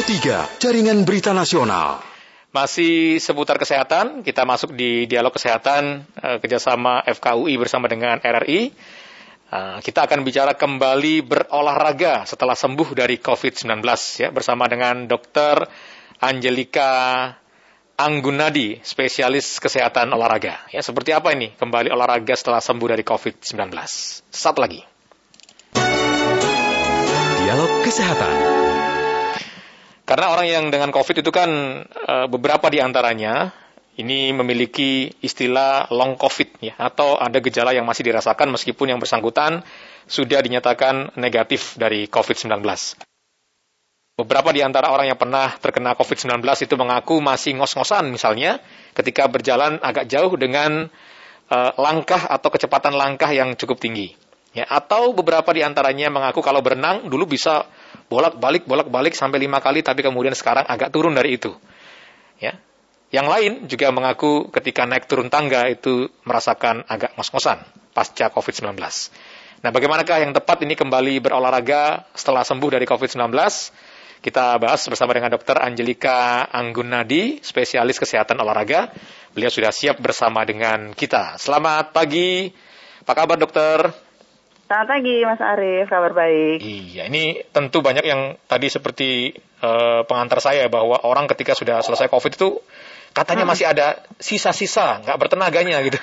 Pro 3, Jaringan Berita Nasional. Masih seputar kesehatan, kita masuk di dialog kesehatan uh, kerjasama FKUI bersama dengan RRI. Uh, kita akan bicara kembali berolahraga setelah sembuh dari COVID-19 ya bersama dengan Dr. Angelika Anggunadi, spesialis kesehatan olahraga. Ya, seperti apa ini kembali olahraga setelah sembuh dari COVID-19? Saat lagi. Dialog Kesehatan. Karena orang yang dengan COVID itu kan e, beberapa di antaranya ini memiliki istilah long COVID ya atau ada gejala yang masih dirasakan meskipun yang bersangkutan sudah dinyatakan negatif dari COVID-19. Beberapa di antara orang yang pernah terkena COVID-19 itu mengaku masih ngos-ngosan misalnya ketika berjalan agak jauh dengan uh, langkah atau kecepatan langkah yang cukup tinggi. Ya, atau beberapa di antaranya mengaku kalau berenang dulu bisa bolak-balik bolak-balik sampai lima kali tapi kemudian sekarang agak turun dari itu. Ya. Yang lain juga mengaku ketika naik turun tangga itu merasakan agak ngos-ngosan pasca COVID-19. Nah, bagaimanakah yang tepat ini kembali berolahraga setelah sembuh dari COVID-19? Kita bahas bersama dengan Dr. Angelika Anggunadi, spesialis kesehatan olahraga. Beliau sudah siap bersama dengan kita. Selamat pagi. Apa kabar dokter? Selamat pagi Mas Arief, kabar baik. Iya, ini tentu banyak yang tadi seperti uh, pengantar saya bahwa orang ketika sudah selesai COVID itu katanya hmm. masih ada sisa-sisa, nggak bertenaganya gitu.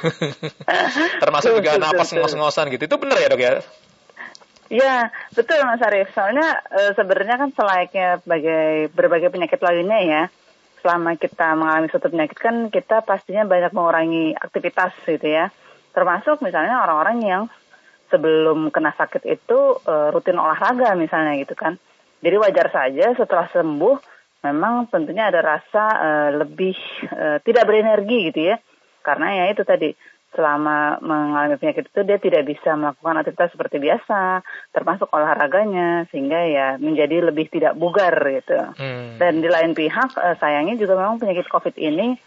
Termasuk juga napas ngos-ngosan gitu. Itu benar ya dok ya? Ya, betul Mas Arief. Soalnya e, sebenarnya kan selayaknya sebagai berbagai penyakit lainnya ya, selama kita mengalami suatu penyakit kan kita pastinya banyak mengurangi aktivitas gitu ya. Termasuk misalnya orang-orang yang sebelum kena sakit itu e, rutin olahraga misalnya gitu kan. Jadi wajar saja setelah sembuh memang tentunya ada rasa e, lebih e, tidak berenergi gitu ya. Karena ya itu tadi selama mengalami penyakit itu dia tidak bisa melakukan aktivitas seperti biasa, termasuk olahraganya, sehingga ya menjadi lebih tidak bugar gitu. Hmm. Dan di lain pihak sayangnya juga memang penyakit COVID ini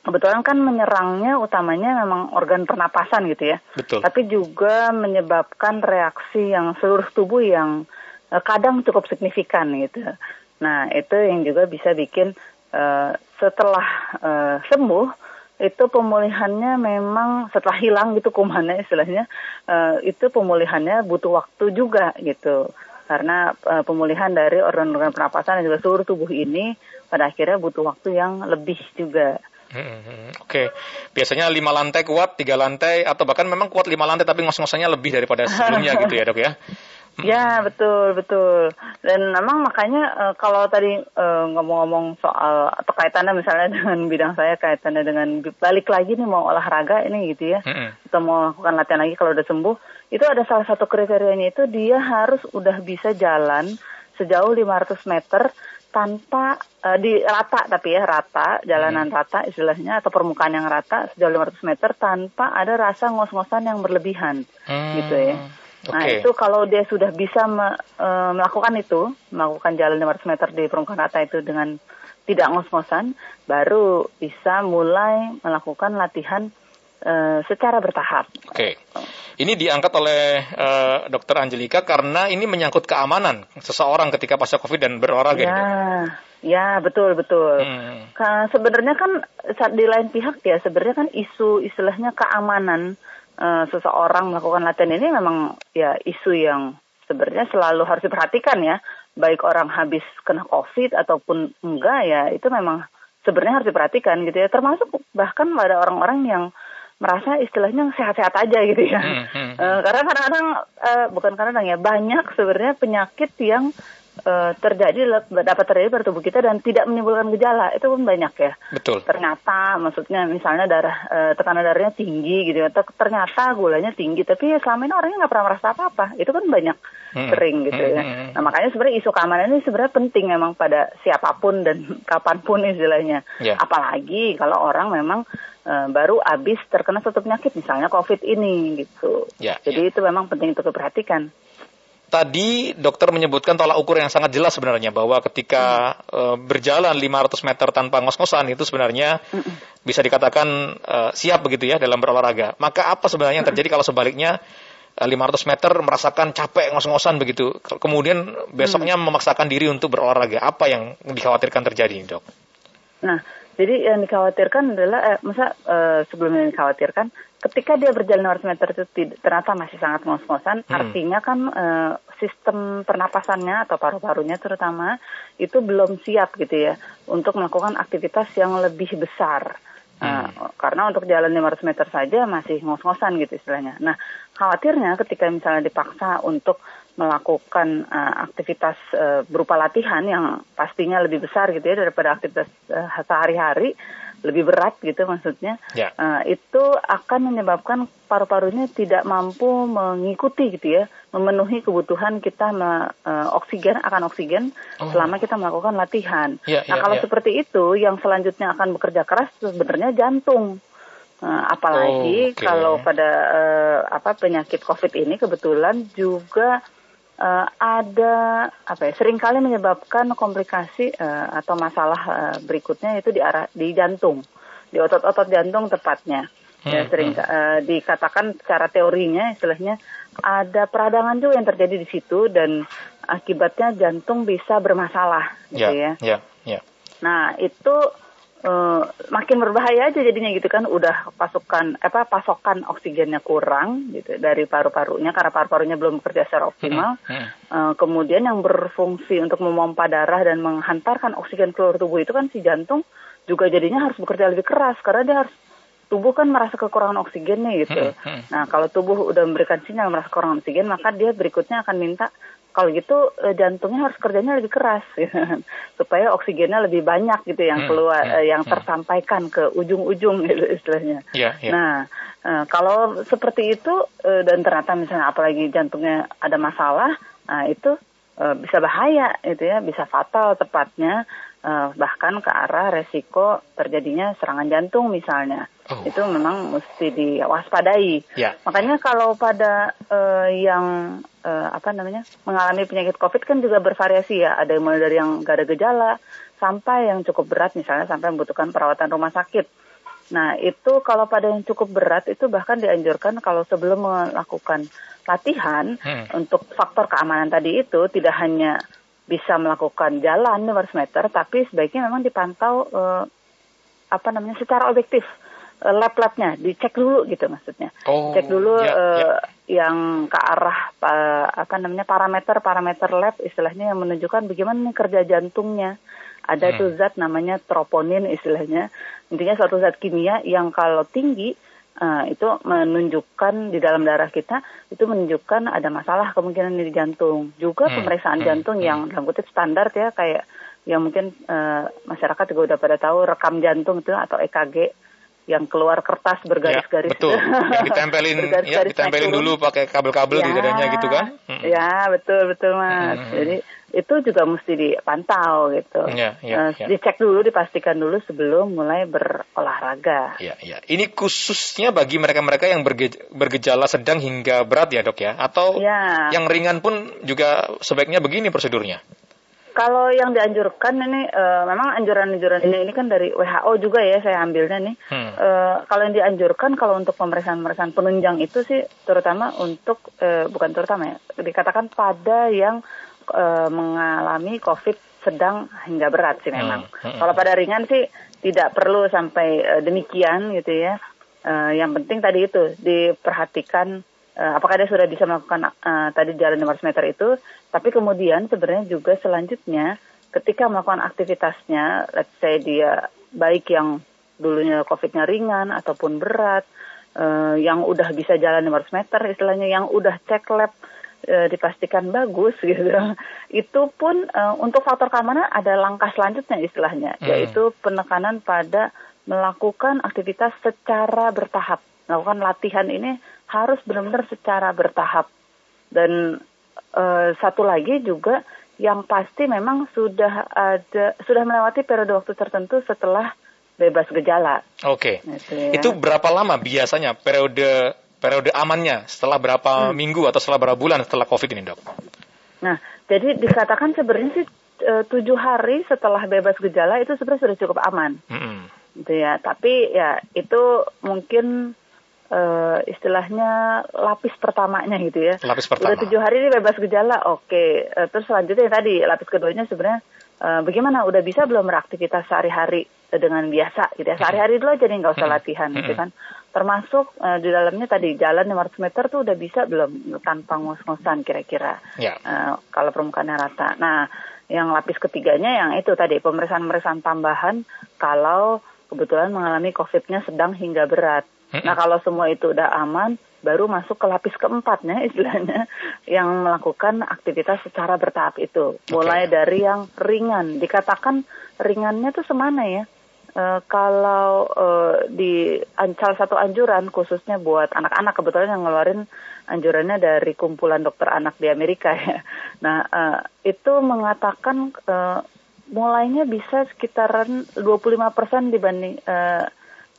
kebetulan kan menyerangnya utamanya memang organ pernapasan gitu ya. Betul. Tapi juga menyebabkan reaksi yang seluruh tubuh yang eh, kadang cukup signifikan gitu. Nah itu yang juga bisa bikin uh, setelah uh, sembuh itu pemulihannya memang setelah hilang gitu kumannya istilahnya uh, itu pemulihannya butuh waktu juga gitu karena uh, pemulihan dari organ-organ pernapasan dan juga seluruh tubuh ini pada akhirnya butuh waktu yang lebih juga. Hmm, hmm, hmm. Oke, okay. biasanya lima lantai kuat, tiga lantai, atau bahkan memang kuat lima lantai tapi ngos-ngosannya lebih daripada sebelumnya gitu ya dok ya? Ya betul betul dan memang makanya uh, kalau tadi uh, ngomong-ngomong soal atau kaitannya misalnya dengan bidang saya kaitannya dengan balik lagi nih mau olahraga ini gitu ya mm-hmm. atau mau lakukan latihan lagi kalau udah sembuh itu ada salah satu kriterianya itu dia harus udah bisa jalan sejauh 500 meter tanpa uh, di rata tapi ya rata jalanan hmm. rata istilahnya atau permukaan yang rata sejauh 500 meter tanpa ada rasa ngos-ngosan yang berlebihan hmm. gitu ya. Okay. Nah itu kalau dia sudah bisa me, e, melakukan itu, melakukan jalan 500 meter di permukaan rata itu dengan tidak ngos-ngosan, baru bisa mulai melakukan latihan e, secara bertahap. Oke, okay. Ini diangkat oleh e, Dokter Angelika karena ini menyangkut keamanan seseorang ketika pasca COVID dan berolahraga. Ya, ya betul betul. Hmm. Sebenarnya kan di lain pihak ya sebenarnya kan isu istilahnya keamanan uh, seseorang melakukan latihan ini memang ya isu yang sebenarnya selalu harus diperhatikan ya baik orang habis kena covid ataupun enggak ya itu memang sebenarnya harus diperhatikan gitu ya termasuk bahkan ada orang-orang yang merasa istilahnya sehat-sehat aja gitu ya hmm, hmm, hmm. Uh, karena kadang-kadang uh, bukan kadang ya banyak sebenarnya penyakit yang uh, terjadi dapat terjadi pada tubuh kita dan tidak menimbulkan gejala itu pun banyak ya. Betul. Ternyata maksudnya misalnya darah uh, tekanan darahnya tinggi gitu atau ternyata gulanya tinggi tapi ya selama ini orangnya nggak pernah merasa apa-apa itu kan banyak hmm. sering gitu ya. Hmm. Nah makanya sebenarnya isu keamanan ini sebenarnya penting memang pada siapa pun dan kapan pun istilahnya. Yeah. Apalagi kalau orang memang baru habis terkena suatu penyakit misalnya COVID ini gitu. Yeah, Jadi yeah. itu memang penting untuk diperhatikan tadi dokter menyebutkan tolak ukur yang sangat jelas sebenarnya bahwa ketika hmm. uh, berjalan 500 meter tanpa ngos-ngosan itu sebenarnya hmm. bisa dikatakan uh, siap begitu ya dalam berolahraga. Maka apa sebenarnya yang terjadi kalau sebaliknya eh, 500 meter merasakan capek ngos-ngosan begitu. Kemudian besoknya Hmm. memaksakan diri untuk berolahraga. Apa yang dikhawatirkan terjadi, Dok? Nah, jadi yang dikhawatirkan adalah, eh, masa eh, sebelumnya yang dikhawatirkan, ketika dia berjalan 500 meter itu ternyata masih sangat ngos-ngosan, Hmm. artinya kan eh, sistem pernapasannya atau paru-parunya terutama itu belum siap gitu ya untuk melakukan aktivitas yang lebih besar. Nah, karena untuk jalan 500 meter saja masih ngos-ngosan gitu istilahnya. Nah, khawatirnya ketika misalnya dipaksa untuk melakukan eh, aktivitas eh, berupa latihan yang pastinya lebih besar gitu ya daripada aktivitas eh, sehari-hari, lebih berat gitu maksudnya, Ya. eh, itu akan menyebabkan paru-parunya tidak mampu mengikuti gitu ya, memenuhi kebutuhan kita me- eh, oksigen akan oksigen Oh. selama kita melakukan latihan. Ya, nah ya, kalau ya. seperti itu, yang selanjutnya akan bekerja keras sebenarnya jantung. Nah, apalagi Oh, oke. kalau pada eh, apa penyakit COVID ini kebetulan juga eh, ada apa ya sering kali menyebabkan komplikasi eh, atau masalah eh, berikutnya itu di arah di jantung, di otot-otot jantung tepatnya. Ya, Hmm, sering eh, dikatakan secara teorinya istilahnya ada peradangan juga yang terjadi di situ dan akibatnya jantung bisa bermasalah gitu ya. ya, ya. Nah, itu eh, makin berbahaya aja jadinya gitu kan udah pasukan apa pasokan oksigennya kurang gitu dari paru-parunya karena paru-parunya belum bekerja secara optimal. Hmm, Eh, kemudian yang berfungsi untuk memompa darah dan menghantarkan oksigen keluar tubuh itu kan si jantung juga jadinya harus bekerja lebih keras karena dia harus tubuh kan merasa kekurangan oksigen nih gitu. Hmm, hmm. Nah, kalau tubuh udah memberikan sinyal merasa kekurangan oksigen, maka dia berikutnya akan minta kalau gitu eh, jantungnya harus kerjanya lebih keras gitu. supaya oksigennya lebih banyak gitu yang Hmm, keluar hmm, eh, yang hmm. tersampaikan ke ujung-ujung gitu istilahnya. Ya, ya. Nah, eh, kalau seperti itu dan ternyata misalnya apalagi jantungnya ada masalah, nah itu bisa bahaya itu ya, bisa fatal tepatnya bahkan ke arah resiko terjadinya serangan jantung misalnya. Oh. Itu memang mesti diwaspadai. Ya. Makanya kalau pada yang eh, apa namanya mengalami penyakit COVID kan juga bervariasi ya. Ada yang mulai dari yang gak ada gejala sampai yang cukup berat misalnya sampai membutuhkan perawatan rumah sakit. Nah itu kalau pada yang cukup berat itu bahkan dianjurkan kalau sebelum melakukan latihan Hmm. untuk faktor keamanan tadi itu tidak hanya bisa melakukan jalan 500 meter, tapi sebaiknya memang dipantau eh, apa namanya secara objektif eh, lab-labnya dicek dulu gitu maksudnya Oh, cek dulu ya, eh, ya. Yang ke arah pa- apa namanya parameter-parameter lab istilahnya yang menunjukkan bagaimana nih kerja jantungnya. Ada Hmm. tuh zat namanya troponin istilahnya. Intinya suatu zat kimia yang kalau tinggi eh, itu menunjukkan di dalam darah kita itu menunjukkan ada masalah kemungkinan di jantung. Juga Hmm, pemeriksaan hmm, jantung hmm. yang dalam kutip standar ya kayak yang mungkin eh, masyarakat juga udah pada tahu rekam jantung itu atau EKG yang keluar kertas bergaris-garis Ya, betul. Yang ditempelin, ya, ditempelin turun. dulu pakai kabel-kabel di Ya, dadanya gitu kan? Hmm. Ya, betul betul Mas. Hmm. Jadi itu juga mesti dipantau gitu. Ya, ya, Eh, ya. Dicek dulu, dipastikan dulu sebelum mulai berolahraga. Ya, ya. Ini khususnya bagi mereka-mereka yang berge- bergejala sedang hingga berat ya dok ya? Atau Ya. yang ringan pun juga sebaiknya begini prosedurnya? Kalau yang dianjurkan ini eh, memang anjuran-anjuran ini ini kan dari WHO juga ya saya ambilnya nih. Hmm. Eh, kalau yang dianjurkan kalau untuk pemeriksaan-pemeriksaan penunjang itu sih terutama untuk eh, bukan terutama ya dikatakan pada yang eh, mengalami COVID sedang hingga berat sih memang. Hmm, hmm. Kalau pada ringan sih tidak perlu sampai eh, demikian gitu ya. Eh, yang penting tadi itu diperhatikan eh, apakah dia sudah bisa melakukan eh, tadi jalan 500 meter itu, tapi kemudian sebenarnya juga selanjutnya ketika melakukan aktivitasnya, let's say dia baik yang dulunya COVID-nya ringan ataupun berat, eh, yang udah bisa jalan 500 meter istilahnya, yang udah cek lab dipastikan bagus gitu, itu pun eh, untuk faktor keamanan ada langkah selanjutnya istilahnya, Hmm. yaitu penekanan pada melakukan aktivitas secara bertahap. Melakukan latihan ini harus benar-benar secara bertahap. Dan eh, satu lagi juga yang pasti memang sudah ada sudah melewati periode waktu tertentu setelah bebas gejala. Oke. Gitu ya. Itu berapa lama biasanya periode periode amannya? Setelah berapa Hmm. minggu atau setelah berapa bulan setelah COVID ini dok? Nah, jadi dikatakan sebenarnya sih eh, tujuh hari setelah bebas gejala itu sebenarnya sudah cukup aman. Mm-mm. gitu ya. Tapi ya itu mungkin uh, istilahnya lapis pertamanya gitu ya. Lapis pertama. Udah tujuh hari ini bebas gejala, oke. Uh, terus selanjutnya tadi lapis keduanya sebenarnya uh, bagaimana? Udah bisa belum beraktivitas sehari-hari dengan biasa gitu ya? Sehari-hari dulu aja nih nggak usah latihan gitu kan. Termasuk uh, di dalamnya tadi jalan 500 meter tuh udah bisa belum tanpa ngos-ngosan kira-kira. Ya. Uh, kalau permukaannya rata. Nah, yang lapis ketiganya yang itu tadi pemeriksaan-pemeriksaan tambahan kalau kebetulan mengalami COVID-nya sedang hingga berat. Nah kalau semua itu udah aman, baru masuk ke lapis keempatnya istilahnya yang melakukan aktivitas secara bertahap itu. Mulai okay. dari yang ringan, dikatakan ringannya tuh semana ya? E, kalau e, di salah satu anjuran khususnya buat anak-anak kebetulan yang ngeluarin anjurannya dari kumpulan dokter anak di Amerika ya. Nah e, itu mengatakan mulainya bisa sekitaran 25% dibanding e,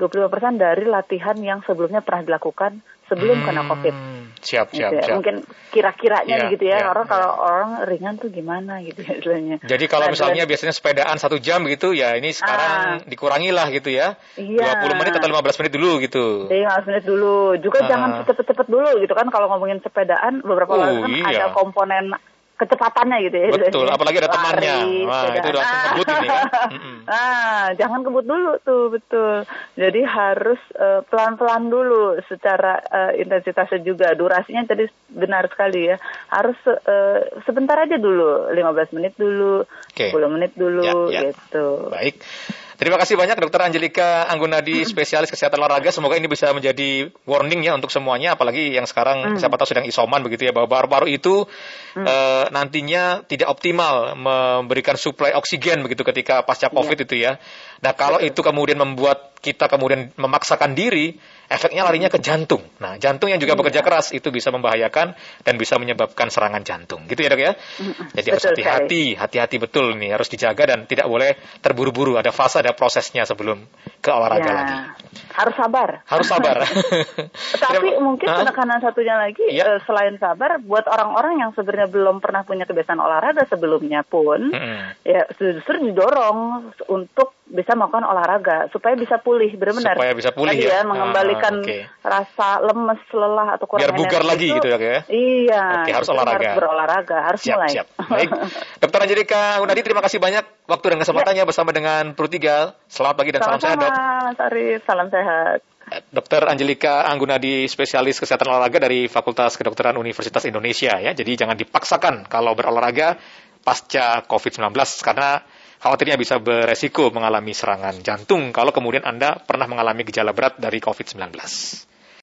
25% dari latihan yang sebelumnya pernah dilakukan sebelum hmm, kena COVID. Siap, siap, gitu ya. siap. Mungkin kira-kiranya ya, gitu ya, ya karena ya. kalau orang ringan tuh gimana gitu ya istilahnya. Jadi kalau nah, misalnya biasanya sepedaan satu jam gitu, ya ini sekarang ah, dikurangi lah gitu ya. Iya. 20 menit atau 15 menit dulu gitu. Iya, 15 menit dulu. Juga ah. jangan cepet-cepet dulu gitu kan kalau ngomongin sepedaan beberapa oh, orang kan iya. ada komponen kecepatannya gitu ya. Betul, apalagi ada temannya. Wah, itu langsung ngebut ini kan. ah, jangan kebut dulu tuh, betul. Jadi harus uh, pelan-pelan dulu secara uh, intensitasnya juga. Durasinya tadi benar sekali ya. Harus uh, sebentar aja dulu, 15 menit dulu, okay. 10 menit dulu ya, ya. gitu. Baik. Terima kasih banyak Dokter Angelika Anggunadi, spesialis kesehatan olahraga. Semoga ini bisa menjadi warning ya untuk semuanya, apalagi yang sekarang hmm. siapa tahu sedang isoman begitu ya, bahwa paru-paru itu hmm. e, nantinya tidak optimal memberikan suplai oksigen begitu ketika pasca COVID ya. itu ya. Nah kalau itu kemudian membuat kita kemudian memaksakan diri, efeknya larinya ke jantung. Nah, jantung yang juga bekerja keras itu bisa membahayakan dan bisa menyebabkan serangan jantung. Gitu ya, Dok ya? Jadi harus hati-hati, hati-hati betul nih, harus dijaga dan tidak boleh terburu-buru. Ada fase, ada prosesnya sebelum ke olahraga ya. lagi. Harus sabar. Harus sabar. Tapi mungkin penekanan satunya lagi ya. selain sabar buat orang-orang yang sebenarnya belum pernah punya kebiasaan olahraga sebelumnya pun hmm. ya justru didorong untuk bisa melakukan olahraga supaya bisa pulih benar-benar. Supaya bisa pulih Tadi ya. ya menggembalikan ah, okay. rasa lemes, lelah atau kurang Biar bugar lagi itu, gitu ya, ya. Iya. Oke, harus olahraga. Harus berolahraga, harus siap, mulai. Siap. Baik. Dokter Angelika Unadi terima kasih banyak waktu dan kesempatannya ya. bersama dengan Pro 3. Selamat pagi dan Sama-sama, salam sehat, Dok. Mas Arif, salam sehat. Dokter Angelika Anggunadi, spesialis kesehatan olahraga dari Fakultas Kedokteran Universitas Indonesia ya. Jadi jangan dipaksakan kalau berolahraga pasca COVID-19 karena khawatirnya bisa beresiko mengalami serangan jantung kalau kemudian Anda pernah mengalami gejala berat dari COVID-19.